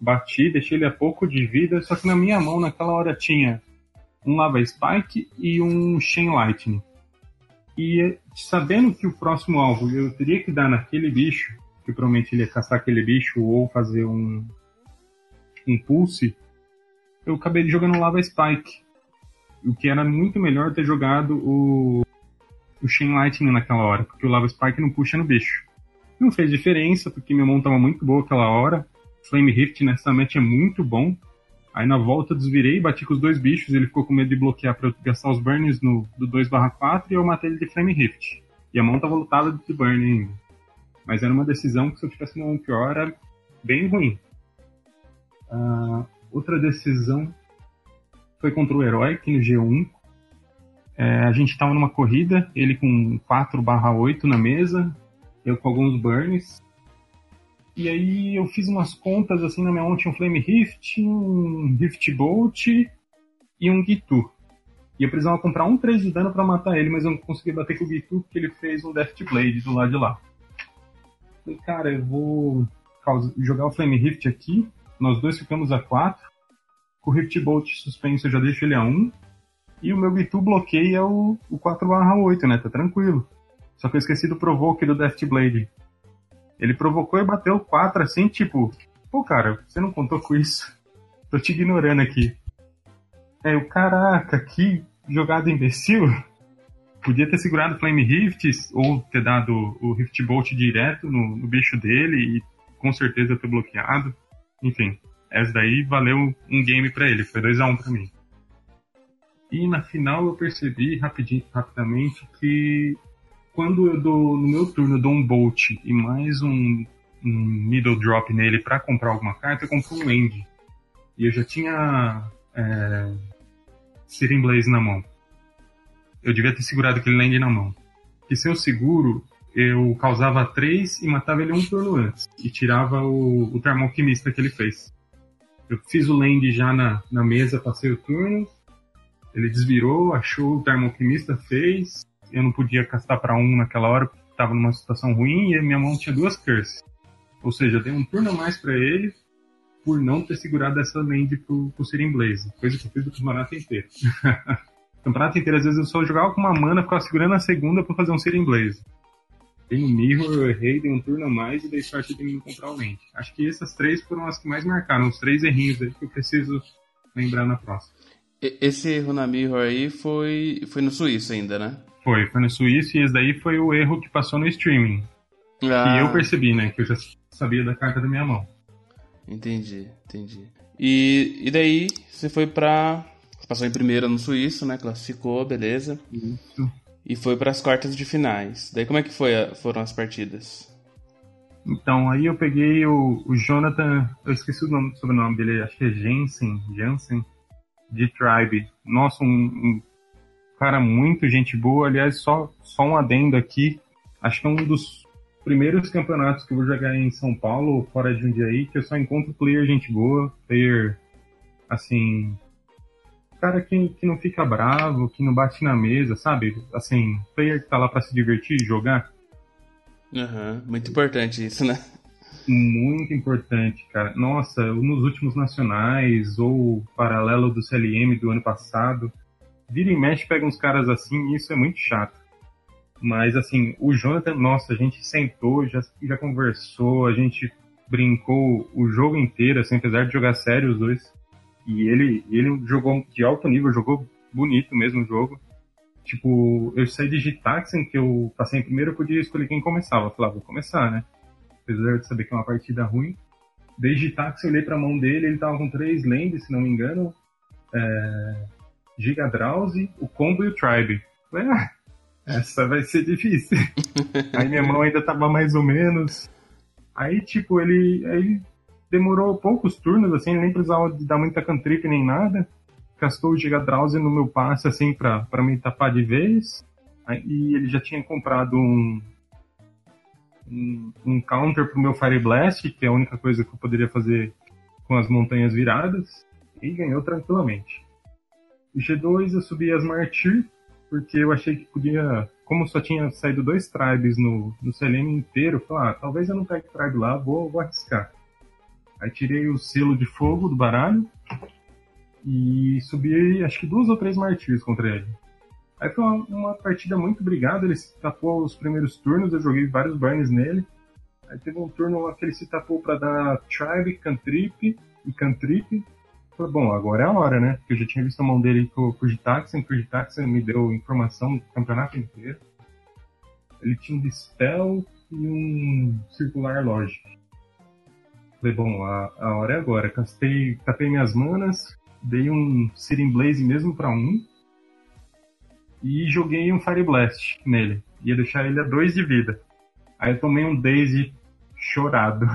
[SPEAKER 3] bati, deixei ele a pouco de vida. Só que na minha mão, naquela hora, tinha um Lava Spike e um Chain Lightning. E sabendo que o próximo alvo eu teria que dar naquele bicho, que provavelmente ele ia caçar aquele bicho ou fazer um, um pulse, eu acabei jogando Lava Spike. O que era muito melhor ter jogado o, o Chain Lightning naquela hora, porque o Lava Spike não puxa no bicho. Não fez diferença, porque minha mão tava muito boa aquela hora. Flame Rift nessa match é muito bom. Aí na volta desvirei, bati com os dois bichos, ele ficou com medo de bloquear pra eu gastar os burns no, do 2/4 e eu matei ele de Flame Rift. E a mão tava lutada de burn ainda. Mas era uma decisão que se eu tivesse uma mão pior era bem ruim. Uh, Outra decisão foi contra o Heroic no G1. É, a gente estava numa corrida, ele com 4/8 na mesa, eu com alguns burns. E aí eu fiz umas contas assim na minha tinha um Flame Rift, um Rift Bolt e um Gitu. E eu precisava comprar um 3 de dano para matar ele, mas eu não consegui bater com o Gitu porque ele fez um Death Blade do lado de lá. Falei, cara, eu vou jogar o Flame Rift aqui, nós dois ficamos a 4. Com o Rift Bolt suspenso eu já deixo ele a 1. E o meu Bitu bloqueia o, o 4/8, né? Tá tranquilo. Só que eu esqueci do Provoke do Death Blade. Ele provocou e bateu 4 assim, tipo, pô, cara, você não contou com isso? Tô te ignorando aqui. É, o caraca, que jogada imbecil. Podia ter segurado o Flame Rift ou ter dado o Rift Bolt direto no, no bicho dele e com certeza ter bloqueado. Enfim, essa daí valeu um game para ele, foi 2 a 1 um para mim. E na final eu percebi rapidinho, rapidamente que quando eu dou no meu turno eu dou um bolt e mais um, um middle drop nele para comprar alguma carta, eu compro um end. E eu já tinha é, Searing Blaze na mão. Eu devia ter segurado aquele land na mão. que sem o seguro eu causava 3 e matava ele um turno antes. E tirava o, o que ele fez. Eu fiz o land já na, na mesa, passei o turno. Ele desvirou, achou o termoquimista, fez. Eu não podia castar para um naquela hora, porque estava numa situação ruim. E minha mão tinha duas curses. Ou seja, eu dei um turno a mais para ele por não ter segurado essa land pro, pro Searing Blaze. Coisa que eu fiz do campeonato inteiro. o campeonato inteiro, às vezes eu só jogava com uma mana, ficava segurando a segunda para fazer um Searing Blaze. Tem um Mirror, eu errei, dei um turno a mais e dei sorte de me encontrar o Land. Acho que essas três foram as que mais marcaram, os três errinhos aí que eu preciso lembrar na próxima.
[SPEAKER 1] Esse erro na Mirror aí foi, foi no Suíço ainda, né?
[SPEAKER 3] Foi, foi no Suíço e esse daí foi o erro que passou no streaming. Ah. eu percebi, né? Que eu já sabia da carta da minha mão.
[SPEAKER 1] Entendi, entendi. E, e daí você foi pra. Você passou em primeira no Suíço, né? Classificou, beleza.
[SPEAKER 3] Isso
[SPEAKER 1] e foi para as quartas de finais. Daí como é que a, foram as partidas?
[SPEAKER 3] Então, aí eu peguei o, o Jonathan, eu esqueci o nome, sobrenome dele, acho que é Jensen, Jensen, de Tribe. Nossa, um, um, cara muito gente boa. Aliás, só, só um adendo aqui. Acho que é um dos primeiros campeonatos que eu vou jogar em São Paulo, fora de Jundiaí, que eu só encontro player gente boa, player, assim, cara que, que não fica bravo, que não bate na mesa, sabe? Assim, player que tá lá para se divertir e jogar.
[SPEAKER 1] Uhum, muito importante isso, né?
[SPEAKER 3] Muito importante, cara. Nossa, nos últimos nacionais ou paralelo do CLM do ano passado, vira e mexe pega uns caras assim e isso é muito chato. Mas assim, o Jonathan, nossa, a gente sentou, já, já conversou, a gente brincou o jogo inteiro, assim, apesar de jogar sério os dois. E ele, ele jogou de alto nível, jogou bonito mesmo o jogo. Tipo, eu saí de Gitaxen, que eu passei em primeiro, eu podia escolher quem começava. Eu falava, ah, vou começar, né? Apesar de saber que é uma partida ruim. Desde Gitaxen, eu olhei pra mão dele, ele tava com três lands, se não me engano. É... Giga Drowsy, o Combo e o Tribe. Eu falei, ah, essa vai ser difícil. aí minha mão ainda tava mais ou menos. Aí, tipo, ele. Aí demorou poucos turnos, assim, nem precisava dar muita cantrip nem nada. Castou o Giga Drowsy no meu passe, assim, pra, pra me tapar de vez. E ele já tinha comprado um, um, um counter pro meu Fire Blast, que é a única coisa que eu poderia fazer com as montanhas viradas. E ganhou tranquilamente. G2 eu subi as Martyr, porque eu achei que podia. Como só tinha saído dois tribes no, no CLM inteiro, eu falei, ah, talvez eu não pegue tribe lá, vou, vou arriscar. Aí tirei o selo de fogo do baralho e subi acho que duas ou três martírios contra ele. Aí foi uma, uma partida muito brigada, ele se tapou os primeiros turnos, eu joguei vários burns nele. Aí teve um turno lá que ele se tapou para dar Tribe, Cantrip e Cantrip. Falei, bom, agora é a hora, né? Porque eu já tinha visto a mão dele com o Fujitaxen, o Fujitaxen me deu informação do campeonato inteiro. Ele tinha um Dispel e um Circular Logic. Falei, bom, a, a hora é agora. Castei, tapei minhas manas, dei um Searing Blaze mesmo para um. E joguei um Fire Blast nele. Ia deixar ele a dois de vida. Aí eu tomei um Daisy chorado.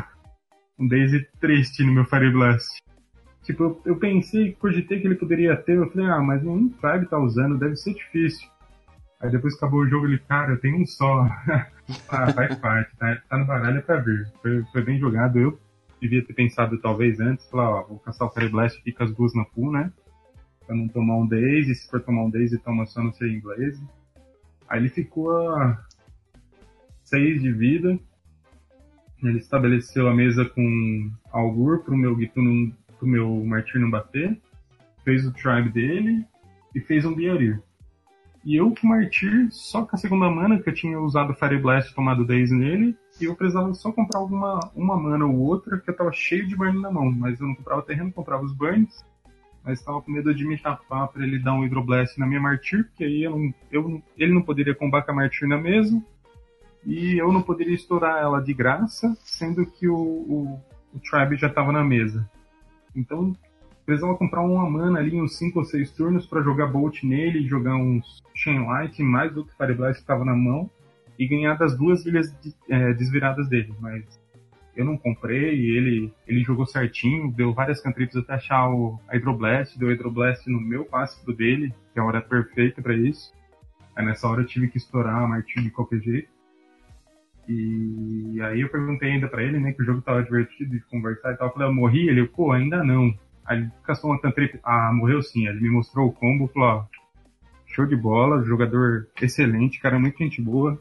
[SPEAKER 3] Um Daisy triste no meu Fire Blast. Tipo, eu, eu pensei, cogitei que ele poderia ter. Eu falei, ah, mas nenhum tribe tá usando, deve ser difícil. Aí depois acabou o jogo, ele, cara, eu tenho um só. ah, faz parte, tá, tá no baralho é pra ver. Foi, foi bem jogado. Eu devia ter pensado talvez antes, falar, ó, vou caçar o Fire Blast aqui com as duas na pool, né? Pra não tomar um Daisy, se for tomar um Daisy, toma só no ser inglês. Aí ele ficou a 6 de vida. Ele estabeleceu a mesa com Algur pro meu Gitu pro meu Martir não bater. Fez o tribe dele e fez um Biarir. E eu com Martir, só com a segunda mana, que eu tinha usado Fire Blast tomado 10 nele, e eu precisava só comprar alguma uma mana ou outra, que eu tava cheio de burn na mão, mas eu não comprava terreno, comprava os burns, mas tava com medo de me tapar pra ele dar um Hydroblast na minha Martyr, porque aí eu não, eu, ele não poderia combar com a Martyr na mesa, e eu não poderia estourar ela de graça, sendo que o, o, o Tribe já tava na mesa. Então, precisava comprar uma mana ali, uns 5 ou 6 turnos para jogar Bolt nele, jogar uns Chain Light, mais outro Fire Blast que tava na mão, e ganhar das duas ilhas de, é, desviradas dele, mas eu não comprei, ele, ele jogou certinho, deu várias cantrips até achar o Hydroblast, deu Hydroblast no meu passe dele, que é a hora perfeita para isso. Aí nessa hora eu tive que estourar a martilha de qualquer jeito. E aí eu perguntei ainda pra ele, né, que o jogo tava divertido de conversar e tal. Eu falei, eu morri? Ele, pô, ainda não. Aí ele castou uma cantrip. Ah, morreu sim. Ele me mostrou o combo, falou, ó, show de bola, jogador excelente, cara muito gente boa.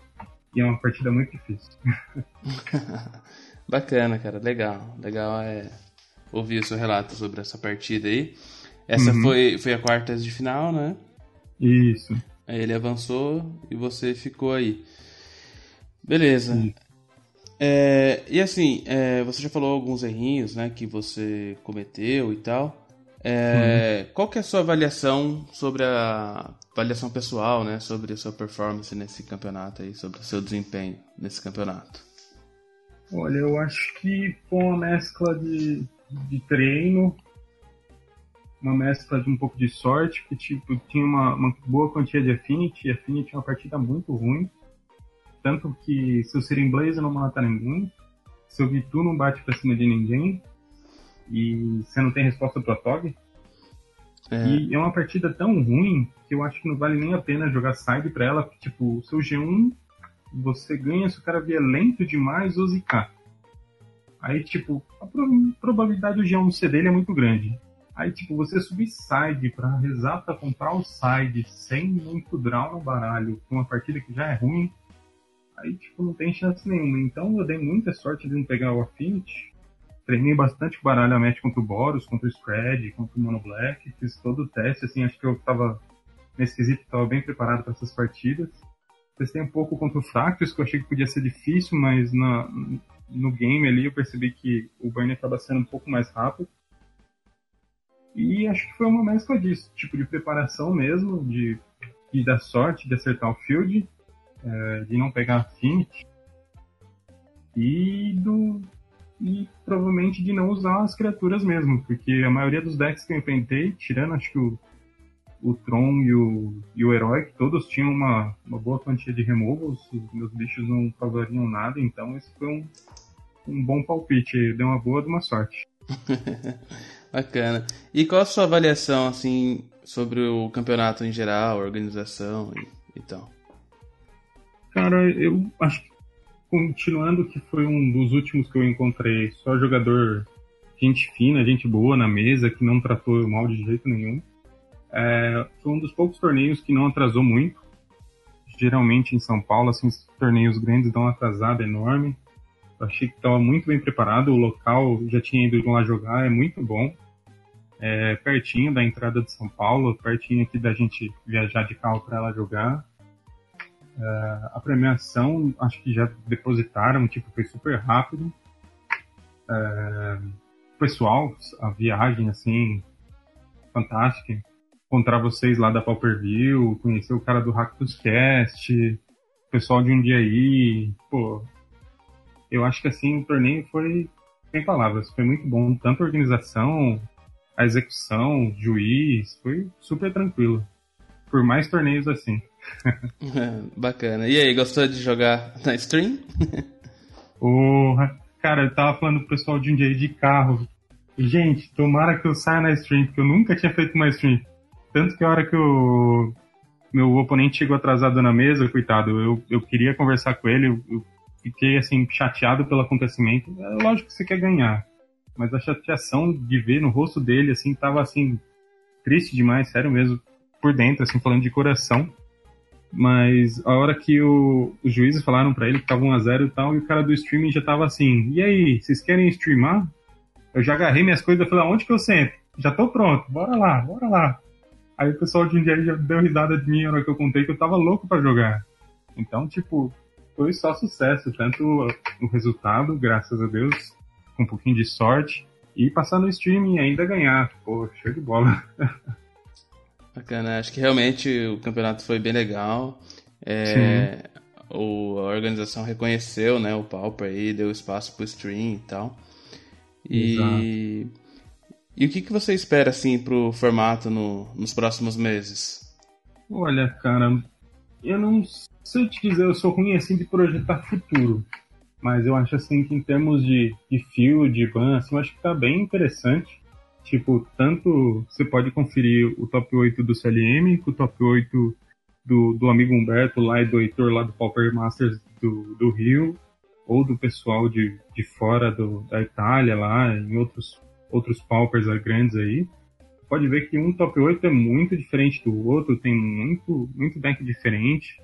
[SPEAKER 3] E é uma partida muito difícil.
[SPEAKER 1] Bacana, cara, legal. Legal é ouvir o seu relato sobre essa partida aí. Essa uhum. foi, foi a quarta de final, né?
[SPEAKER 3] Isso.
[SPEAKER 1] Aí ele avançou e você ficou aí. Beleza. É, e assim, é, você já falou alguns errinhos né, que você cometeu e tal. É, uhum. Qual que é a sua avaliação sobre a avaliação pessoal, né, sobre a sua performance nesse campeonato aí, sobre o seu desempenho nesse campeonato?
[SPEAKER 3] Olha, eu acho que foi uma mescla de, de treino, uma mescla de um pouco de sorte, que tipo, tinha uma, uma boa quantia de Affinity, e Affinity é uma partida muito ruim, tanto que seu Siren Blaze não mata ninguém, seu Vitu não bate pra cima de ninguém, e você não tem resposta pro Atog. É. E é uma partida tão ruim que eu acho que não vale nem a pena jogar side pra ela, tipo, o seu G1 você ganha se o cara vier lento demais ou zicar. Aí, tipo, a probabilidade do G1 ser dele é muito grande. Aí, tipo, você subir side pra rezar pra comprar o side sem muito draw no baralho, com uma partida que já é ruim, aí, tipo, não tem chance nenhuma. Então, eu dei muita sorte de não pegar o Affinity. Treinei bastante baralho a match contra o Boros, contra o Scred, contra o Mono Black. Fiz todo o teste, assim, acho que eu tava, nesse quesito, tava bem preparado para essas partidas. Testei um pouco contra o Fractus, que eu achei que podia ser difícil, mas na, no game ali eu percebi que o burn acaba sendo um pouco mais rápido. E acho que foi uma mescla disso, tipo de preparação mesmo, de, de dar sorte de acertar o field, é, de não pegar affinity, e do e provavelmente de não usar as criaturas mesmo, porque a maioria dos decks que eu enfrentei, tirando acho que o o Tron e o, e o Herói, todos tinham uma, uma boa quantia de removals, os meus bichos não causariam nada, então esse foi um, um bom palpite, deu uma boa de uma sorte.
[SPEAKER 1] Bacana. E qual a sua avaliação, assim, sobre o campeonato em geral, a organização e, e tal?
[SPEAKER 3] Cara, eu acho que, continuando que foi um dos últimos que eu encontrei, só jogador gente fina, gente boa na mesa, que não tratou mal de jeito nenhum. É, foi um dos poucos torneios que não atrasou muito. Geralmente em São Paulo, assim, os torneios grandes dão uma atrasada enorme. Eu achei que estava muito bem preparado, o local já tinha ido lá jogar, é muito bom. É, pertinho da entrada de São Paulo, pertinho aqui da gente viajar de carro para lá jogar. É, a premiação, acho que já depositaram, tipo, foi super rápido. É, pessoal, a viagem, assim, fantástica encontrar vocês lá da Pauper View, conhecer o cara do Cast, o pessoal de um dia aí, pô. Eu acho que assim, o torneio foi, sem palavras, foi muito bom. Tanto a organização, a execução, juiz, foi super tranquilo. Por mais torneios assim.
[SPEAKER 1] Bacana. E aí, gostou de jogar na stream?
[SPEAKER 3] Porra, cara, eu tava falando pro pessoal de um dia de carro. Gente, tomara que eu saia na stream, porque eu nunca tinha feito uma stream. Tanto que a hora que o meu oponente chegou atrasado na mesa, coitado, eu, eu queria conversar com ele, eu, eu fiquei assim, chateado pelo acontecimento. É lógico que você quer ganhar, mas a chateação de ver no rosto dele, assim, tava assim, triste demais, sério mesmo, por dentro, assim, falando de coração. Mas a hora que o, os juízes falaram para ele que tava 1x0 e tal, e o cara do streaming já tava assim, e aí, vocês querem streamar? Eu já agarrei minhas coisas e falei, onde que eu sento? Já tô pronto, bora lá, bora lá. Aí o pessoal de Indiana já deu risada de mim na hora que eu contei que eu tava louco para jogar. Então, tipo, foi só sucesso, tanto o resultado, graças a Deus, com um pouquinho de sorte, e passar no streaming e ainda ganhar. Pô, show de bola.
[SPEAKER 1] Bacana, acho que realmente o campeonato foi bem legal. É, o, a organização reconheceu né, o Pauper aí, deu espaço pro stream e tal. E. Exato. E o que, que você espera, assim, pro formato no, nos próximos meses?
[SPEAKER 3] Olha, cara, eu não sei te dizer, eu sou ruim, assim, de projetar futuro. Mas eu acho, assim, que em termos de, de fio, de ban, assim, eu acho que tá bem interessante. Tipo, tanto você pode conferir o top 8 do CLM, com o top 8 do, do amigo Humberto lá e do Heitor lá do Pauper Masters do, do Rio, ou do pessoal de, de fora do, da Itália lá, em outros, outros Paupers grandes aí, pode ver que um top 8 é muito diferente do outro, tem muito, muito deck diferente,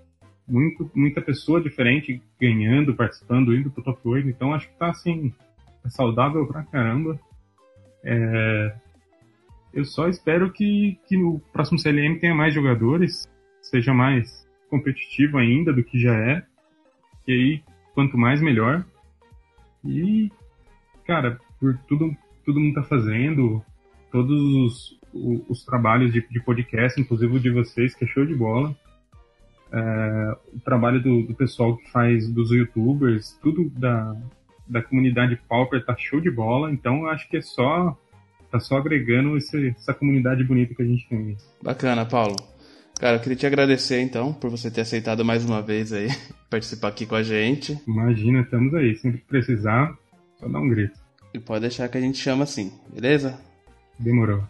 [SPEAKER 3] muito, muita pessoa diferente ganhando, participando, indo pro top 8, então acho que tá assim, é saudável pra caramba. É, eu só espero que, que no próximo CLM tenha mais jogadores, seja mais competitivo ainda do que já é. E aí, quanto mais, melhor. E, cara, por tudo, tudo mundo tá fazendo, todos os, os, os trabalhos de, de, podcast, inclusive o de vocês, que é show de bola. É, o trabalho do, do, pessoal que faz dos youtubers, tudo da, da comunidade Pauper tá show de bola, então acho que é só tá só agregando esse, essa comunidade bonita que a gente tem.
[SPEAKER 1] Bacana, Paulo. Cara, eu queria te agradecer então por você ter aceitado mais uma vez aí participar aqui com a gente.
[SPEAKER 3] Imagina, estamos aí. Sempre que precisar, só dá um grito.
[SPEAKER 1] E pode deixar que a gente chama assim, beleza?
[SPEAKER 3] Demorou.